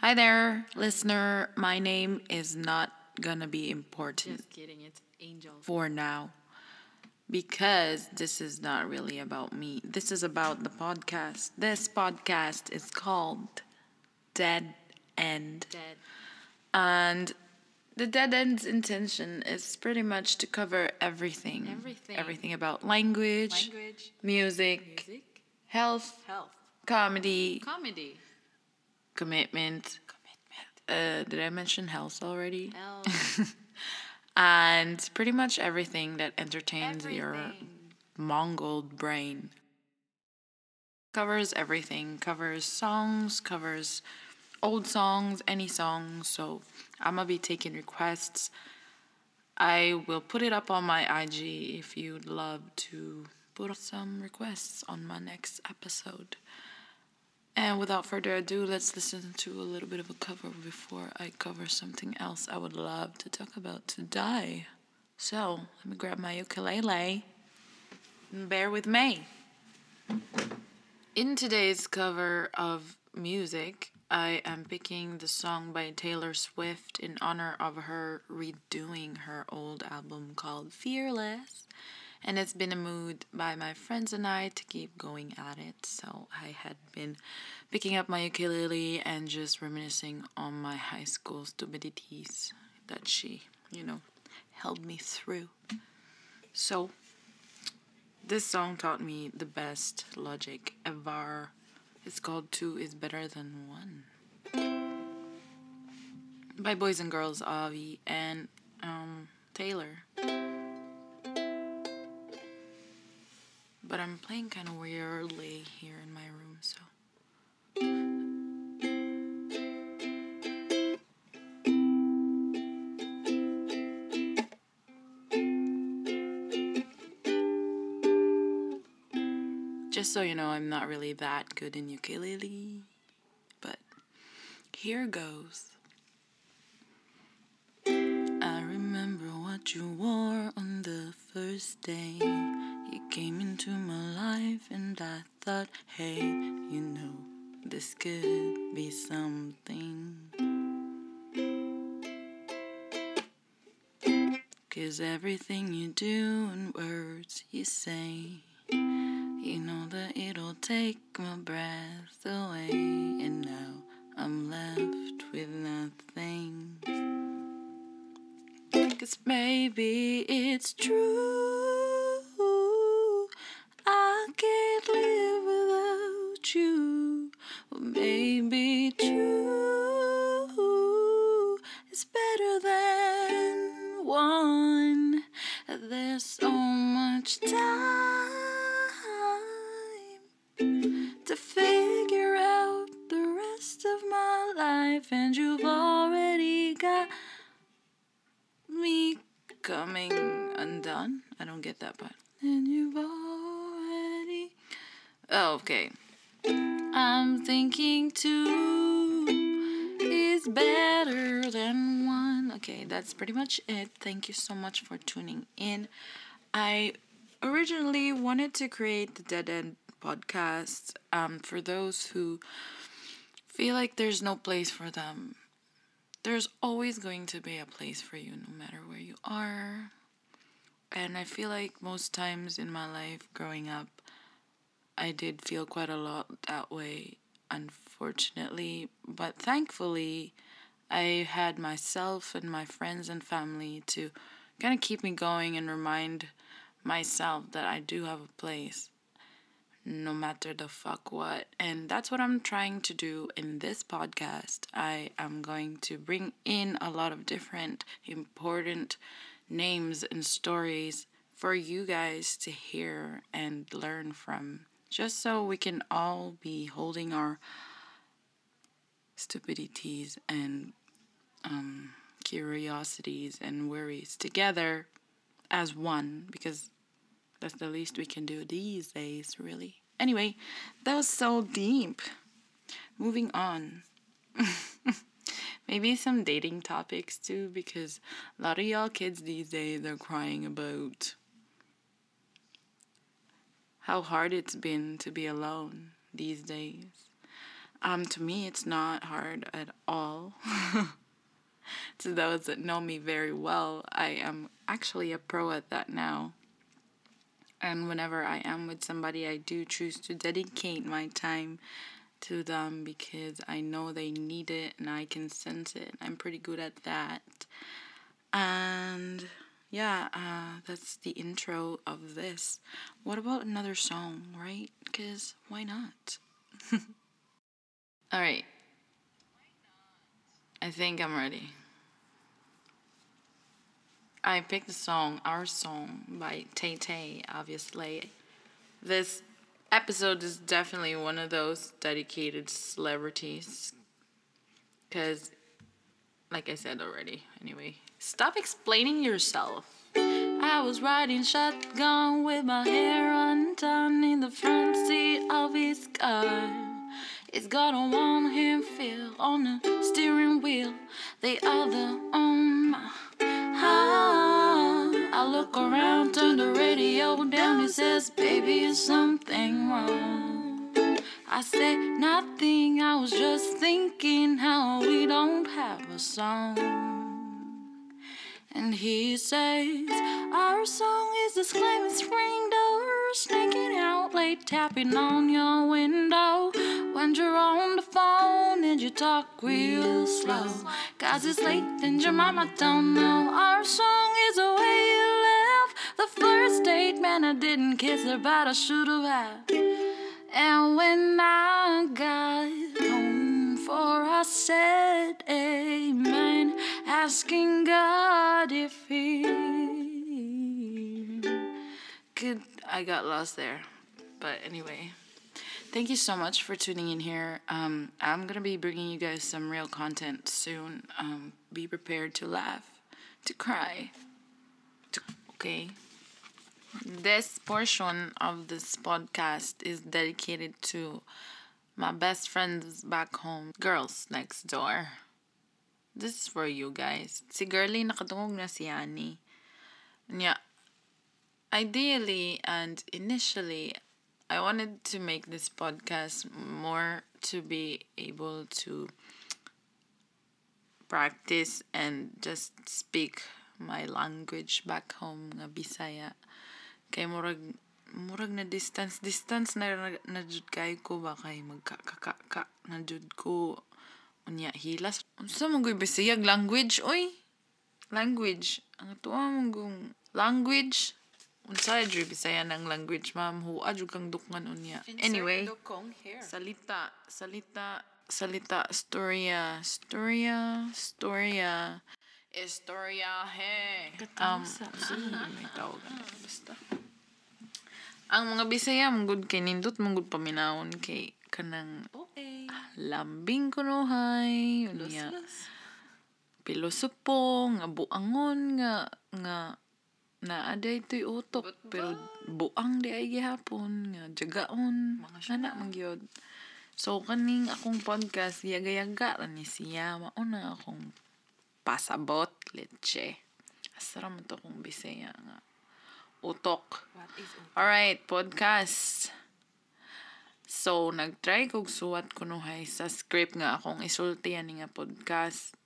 Hi there, listener. My name is not gonna be important Just kidding. It's Angel. for now because this is not really about me. This is about the podcast. This podcast is called Dead End. Dead. And the Dead End's intention is pretty much to cover everything. Everything. Everything about language, Language, music, music, health, health, comedy, comedy, commitment. Uh, did I mention health already? health, and pretty much everything that entertains your everything. mongled brain. Covers everything, covers songs, covers old songs, any songs. So I'm gonna be taking requests. I will put it up on my IG if you'd love to put some requests on my next episode. And without further ado, let's listen to a little bit of a cover before I cover something else I would love to talk about today. So, let me grab my ukulele and bear with me. In today's cover of music, I am picking the song by Taylor Swift in honor of her redoing her old album called Fearless. And it's been a mood by my friends and I to keep going at it. So I had been picking up my ukulele and just reminiscing on my high school stupidities that she, you know, held me through. So this song taught me the best logic ever. It's called Two is Better Than One. By Boys and Girls Avi and um, Taylor. But I'm playing kind of weirdly here in my room, so. Just so you know, I'm not really that good in ukulele, but here goes. I remember what you wore on the first day. You came into my life, and I thought, hey, you know, this could be something. Cause everything you do and words you say, you know that it'll take my breath away. And now I'm left with nothing. Cause maybe it's true. That part. And you've already. Oh, okay. I'm thinking two is better than one. Okay, that's pretty much it. Thank you so much for tuning in. I originally wanted to create the Dead End podcast um, for those who feel like there's no place for them there's always going to be a place for you no matter where you are. And I feel like most times in my life growing up, I did feel quite a lot that way, unfortunately. But thankfully, I had myself and my friends and family to kind of keep me going and remind myself that I do have a place no matter the fuck what. And that's what I'm trying to do in this podcast. I am going to bring in a lot of different important names and stories for you guys to hear and learn from, just so we can all be holding our stupidities and um, curiosities and worries together as one because that's the least we can do these days, really. Anyway, that was so deep. Moving on. Maybe some dating topics too, because a lot of y'all kids these days are crying about how hard it's been to be alone these days. Um, to me, it's not hard at all. to those that know me very well, I am actually a pro at that now. And whenever I am with somebody, I do choose to dedicate my time to them because I know they need it and I can sense it. I'm pretty good at that. And yeah, uh, that's the intro of this. What about another song, right? Because why not? All right. I think I'm ready. I picked the song Our Song by Tay Tay, obviously. This episode is definitely one of those dedicated celebrities. Because, like I said already, anyway, stop explaining yourself. I was riding shotgun with my hair undone in the front seat of his car. It's got a one hand feel on the steering wheel. The other on my I look around, turn the radio down. It says, "Baby, is something wrong?" I said nothing. I was just thinking how we don't have a song. And he says, Our song is the slamming spring door, sneaking out late, tapping on your window. When you're on the phone and you talk real slow, cause it's late and your mama don't know. Our song is the way you left the first date, man. I didn't kiss her, but I should have. And when I got home, for I said amen, asking God if He could. I got lost there, but anyway. Thank you so much for tuning in here. Um, I'm gonna be bringing you guys some real content soon. Um, be prepared to laugh, to cry, to okay. This portion of this podcast is dedicated to my best friends back home, girls next door. This is for you guys. Si Girlie nakatungog na si Annie. Yeah. Ideally and initially, I wanted to make this podcast more to be able to practice and just speak my language back home nga Bisaya. Kay murag murag na distance distance na na, jud kay ko ba kay magkakaka na jud ko unya hilas. Unsa man gyud bisayag language oy? Language. Ang tuwa mong language unsa jud bisaya ng language ma'am huwa jud kang dukngan unya anyway salita salita salita storya storya storya Istorya, he. Um, sige, may tawag na. Basta. Ang mga Bisaya, manggod kay nindot, manggod paminawon kay kanang Okay. lambing kunuhay. Unya, pilosopo, nga buangon, nga, nga, na aday to'y utok, pero buang di ay gihapon, nga jagaon, mga na mangyod. So, kaning akong podcast, yaga-yaga ra ni siya, mauna akong pasabot, leche. Asara man to kong bisaya nga. Utok. Alright, podcast. So, nag-try kog suwat kunuhay sa script nga akong isulti ani nga podcast.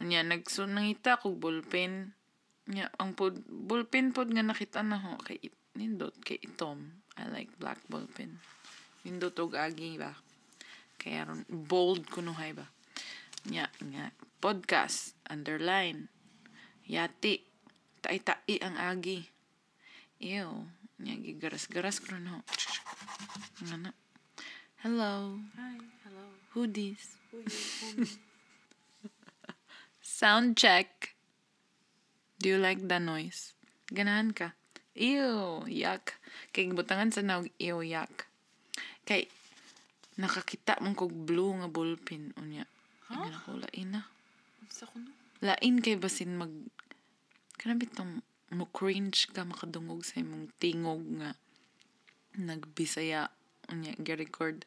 Anya, nagsun nangita kog ballpen. Nya, ang pod, ballpen pod nga nakita na ho kay it, nindot kay itom. I like black ballpen. Nindot og agi ba. Kaya ron bold kunuhay ba. Nya, nga podcast underline. Yati. Tai-tai ang agi. Ew. Nya, gigaras-garas ko. Nga na. Hello. Hi. Hello. Who this? Who you? Who? Sound check. Do you like the noise? Ganahan ka. Ew, yuck. Kay butangan sa naog, ew, yuck. Kay, nakakita mong kog blue nga ballpen. Unya. Huh? Ako, lain na. Sa kuno. Lain kay basin mag... Kanabit tong mo cringe ka makadungog sa imong tingog nga nagbisaya unya gi-record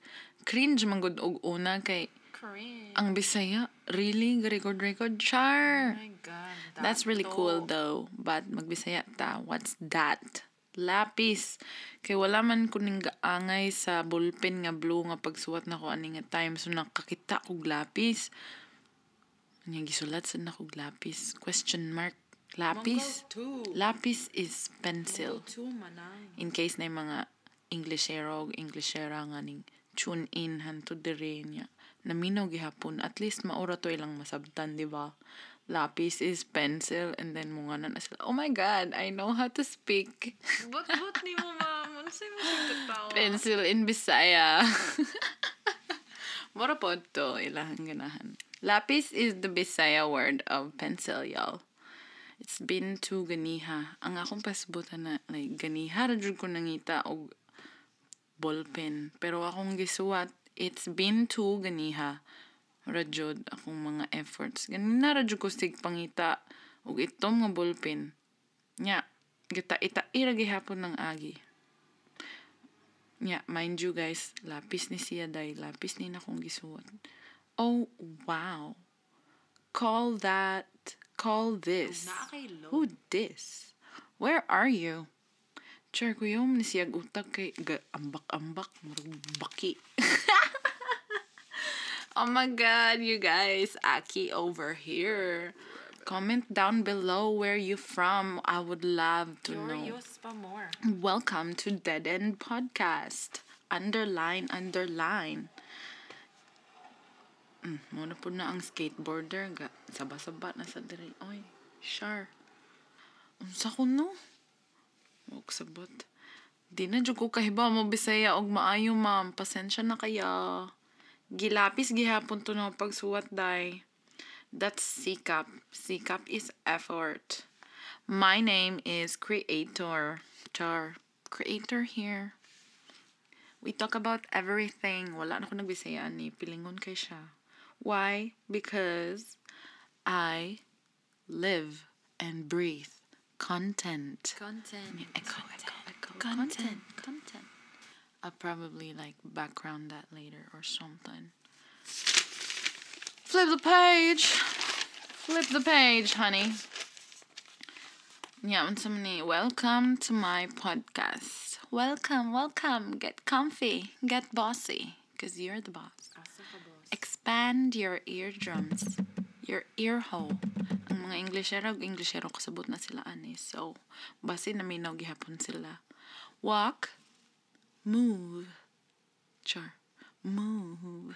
cringe man gud og una kay Korean. ang bisaya really gi-record record char Oh my god. That's really cool though. But magbisaya ta. What's that? Lapis. Kay wala man ko ning gaangay sa ballpen nga blue nga pagsuwat na ko ani nga time. So nakakita kog lapis. Anya gisulat sa na kog lapis. Question mark. Lapis? Lapis is pencil. In case na mga Englishero o Englishera nga ning tune in hanto dire niya. Naminaw gihapon. At least maura to ilang masabtan, di ba? Lapis is pencil and then mga na na sila. Oh my God, I know how to speak. But but ni mo ma'am, unsay mo tao? Pencil in Bisaya. Mura po to, ilang ganahan. Lapis is the Bisaya word of pencil, y'all. It's been to ganiha. Ang akong pasbutan na, like, ganiha, radyo ko nangita og ballpen. Pero akong gisuwat, it's been to ganiha. Radyod akong mga efforts. Ganina radyo ko sig pangita og itom nga ballpen. Nya, gita ita ira gihapon ng agi. Yeah, mind you guys, lapis ni siya day, lapis ni na kong gisuwat. Oh, wow. Call that, call this. Who this? Where are you? Char ko yung ni siya utak kay ambak-ambak, baki. oh my god, you guys, Aki over here. Comment down below where you from. I would love to know. Curious pa more. Welcome to Dead End Podcast. Underline, underline. Mm, muna po na ang skateboarder. Ga, saba-saba na sa diri. Oy, sure. Unsa ko no? Huwag sabot. Di na dyan ko kahiba mo bisaya og maayo ma'am. Pasensya na kaya. Gilapis gihapon to no pagsuwat day. That's sikap. Sikap is effort. My name is Creator. Char. Creator here. We talk about everything. Wala na ko nagbisayaan ni. Pilingon kay siya. Why? Because I live and breathe content. Content. Echo, echo, echo. Content. Content. I'll uh, probably like background that later or something. Flip the page. Flip the page, honey. Yeah, and somebody, welcome to my podcast. Welcome, welcome. Get comfy, get bossy, because you're the boss. Boss? Expand your eardrums, your ear hole. Mga Englishero, Englishero kasabot na sila ani. So, basi na minaw gihapon sila. Walk, move, char, move.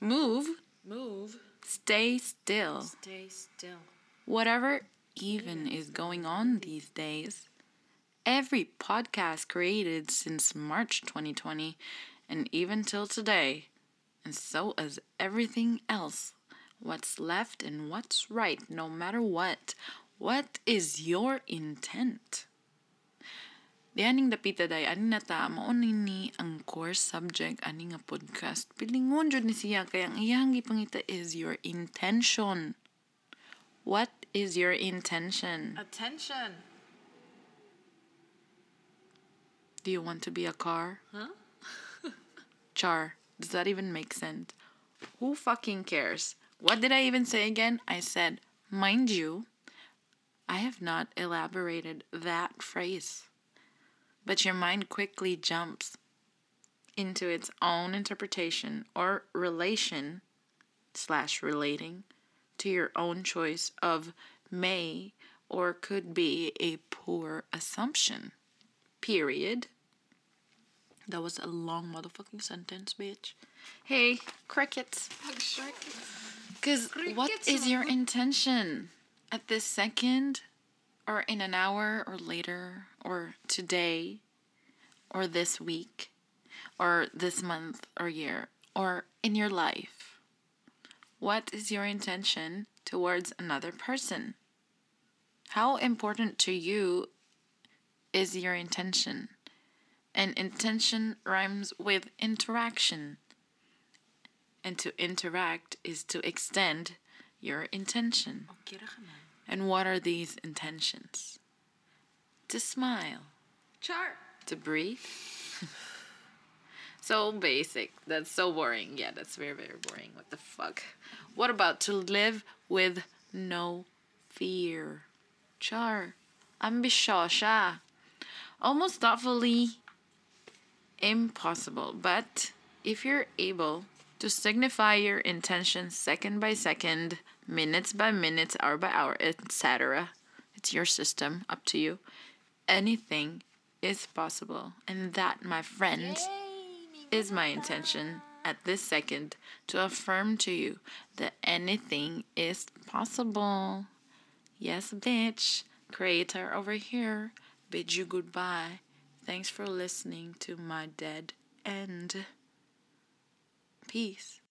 move, Move. stay still. Stay still. Whatever even is going on these days, every podcast created since March 2020 and even till today, and so as everything else, what's left and what's right, no matter what, what is your intent? Dianing dapita day ani na ta mao ni ang core subject ani nga podcast. Pilingon jud ni siya kay ang iyang gipangita is your intention. What is your intention? Attention. Do you want to be a car? Huh? Char. Does that even make sense? Who fucking cares? What did I even say again? I said, mind you, I have not elaborated that phrase. But your mind quickly jumps into its own interpretation or relation slash relating to your own choice of may or could be a poor assumption. Period. That was a long motherfucking sentence, bitch. Hey, crickets. Because what is your intention at this second, or in an hour, or later, or today, or this week, or this month, or year, or in your life? What is your intention towards another person? How important to you is your intention? And intention rhymes with interaction. And to interact is to extend your intention. Okay ra ka man. And what are these intentions? To smile, Char. to breathe. so basic. That's so boring. Yeah, that's very, very boring. What the fuck? What about to live with no fear? Char. ambitiosa. Almost thoughtfully impossible. But if you're able to signify your intention second by second, minutes by minutes, hour by hour, etc., it's your system, up to you. Anything is possible. And that, my friend, is my intention at this second to affirm to you that anything is possible. Yes, bitch. Creator over here. Bid you goodbye. Thanks for listening to my dead end. Peace.